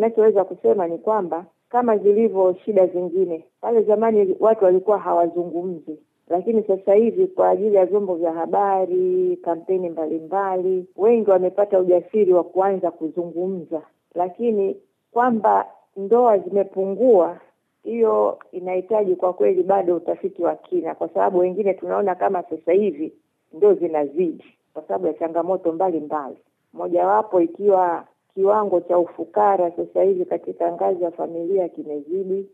Ninachoweza kusema ni kwamba kama zilivyo shida zingine, pale zamani watu walikuwa hawazungumzi, lakini sasa hivi kwa ajili ya vyombo vya habari, kampeni mbalimbali, wengi wamepata ujasiri wa kuanza kuzungumza, lakini kwamba ndoa zimepungua hiyo inahitaji kwa kweli bado utafiti wa kina, kwa sababu wengine tunaona kama sasa hivi ndio zinazidi kwa sababu ya changamoto mbalimbali, mojawapo ikiwa kiwango cha ufukara sasa hivi katika ngazi ya familia kimezidi,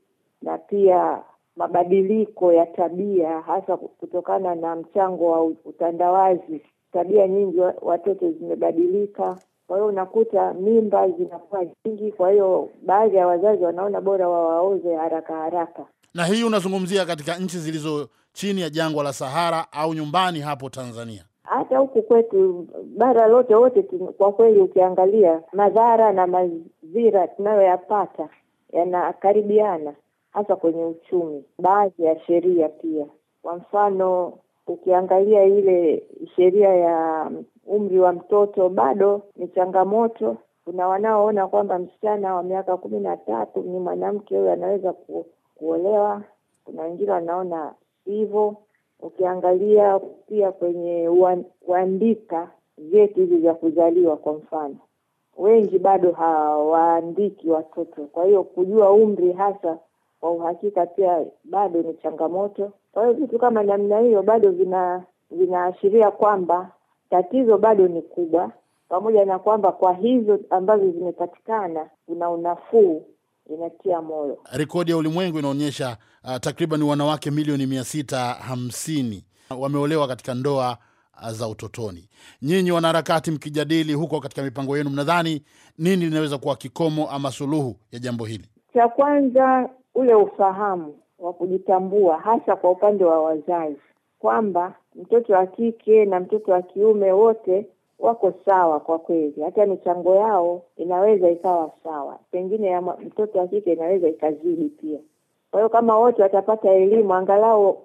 na pia mabadiliko ya tabia, hasa kutokana na mchango wa utandawazi. Tabia nyingi watoto zimebadilika, kwa hiyo unakuta mimba zinakuwa nyingi. Kwa hiyo baadhi ya wazazi wanaona bora wawaoze haraka haraka. Na hii unazungumzia katika nchi zilizo chini ya jangwa la Sahara au nyumbani hapo Tanzania? Hata huku kwetu bara lote wote, kwa kweli ukiangalia madhara na mazira tunayoyapata yanakaribiana, hasa kwenye uchumi, baadhi ya sheria pia. Kwa mfano ukiangalia ile sheria ya umri wa mtoto bado ni changamoto. Kuna wanaoona kwamba msichana wa miaka kumi na tatu ni mwanamke huyo anaweza ku, kuolewa. Kuna wengine wanaona hivyo. Ukiangalia pia kwenye kuandika vyeti hivi vya kuzaliwa, kwa mfano, wengi bado hawaandiki watoto. Kwa hiyo kujua umri hasa kwa uhakika pia bado ni changamoto. Kwa hiyo vitu kama namna hiyo bado vina vinaashiria kwamba tatizo bado ni kubwa, pamoja na kwamba kwa hizo ambazo zimepatikana kuna unafuu, inatia moyo. Rekodi ya ulimwengu inaonyesha uh, takriban wanawake milioni mia sita hamsini wameolewa katika ndoa uh, za utotoni. Nyinyi wanaharakati, mkijadili huko katika mipango yenu, mnadhani nini linaweza kuwa kikomo ama suluhu ya jambo hili? Cha kwanza ule ufahamu wa kujitambua, hasa kwa upande wa wazazi, kwamba mtoto wa kike na mtoto wa kiume wote wako sawa. Kwa kweli, hata michango yao inaweza ikawa sawa, pengine ya mtoto wa kike inaweza ikazidi pia. Kwa hiyo kama wote watapata elimu, angalau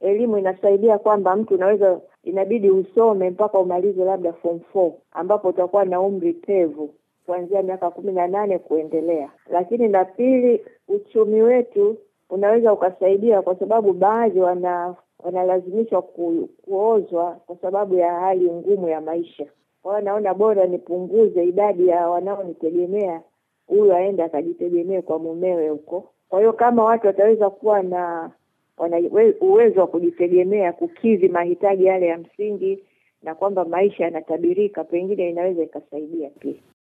elimu inasaidia kwamba mtu unaweza, inabidi usome mpaka umalize labda form four, ambapo utakuwa na umri pevu kuanzia miaka kumi na nane kuendelea. Lakini la pili, uchumi wetu unaweza ukasaidia, kwa sababu baadhi wana wanalazimishwa ku, kuozwa kwa sababu ya hali ngumu ya maisha. Kwa hiyo naona bora nipunguze idadi ya wanaonitegemea, huyu aende akajitegemee kwa mumewe huko. Kwa hiyo kama watu wataweza kuwa na wana uwezo wa kujitegemea, kukidhi mahitaji yale ya msingi, na kwamba maisha yanatabirika, pengine inaweza ikasaidia pia.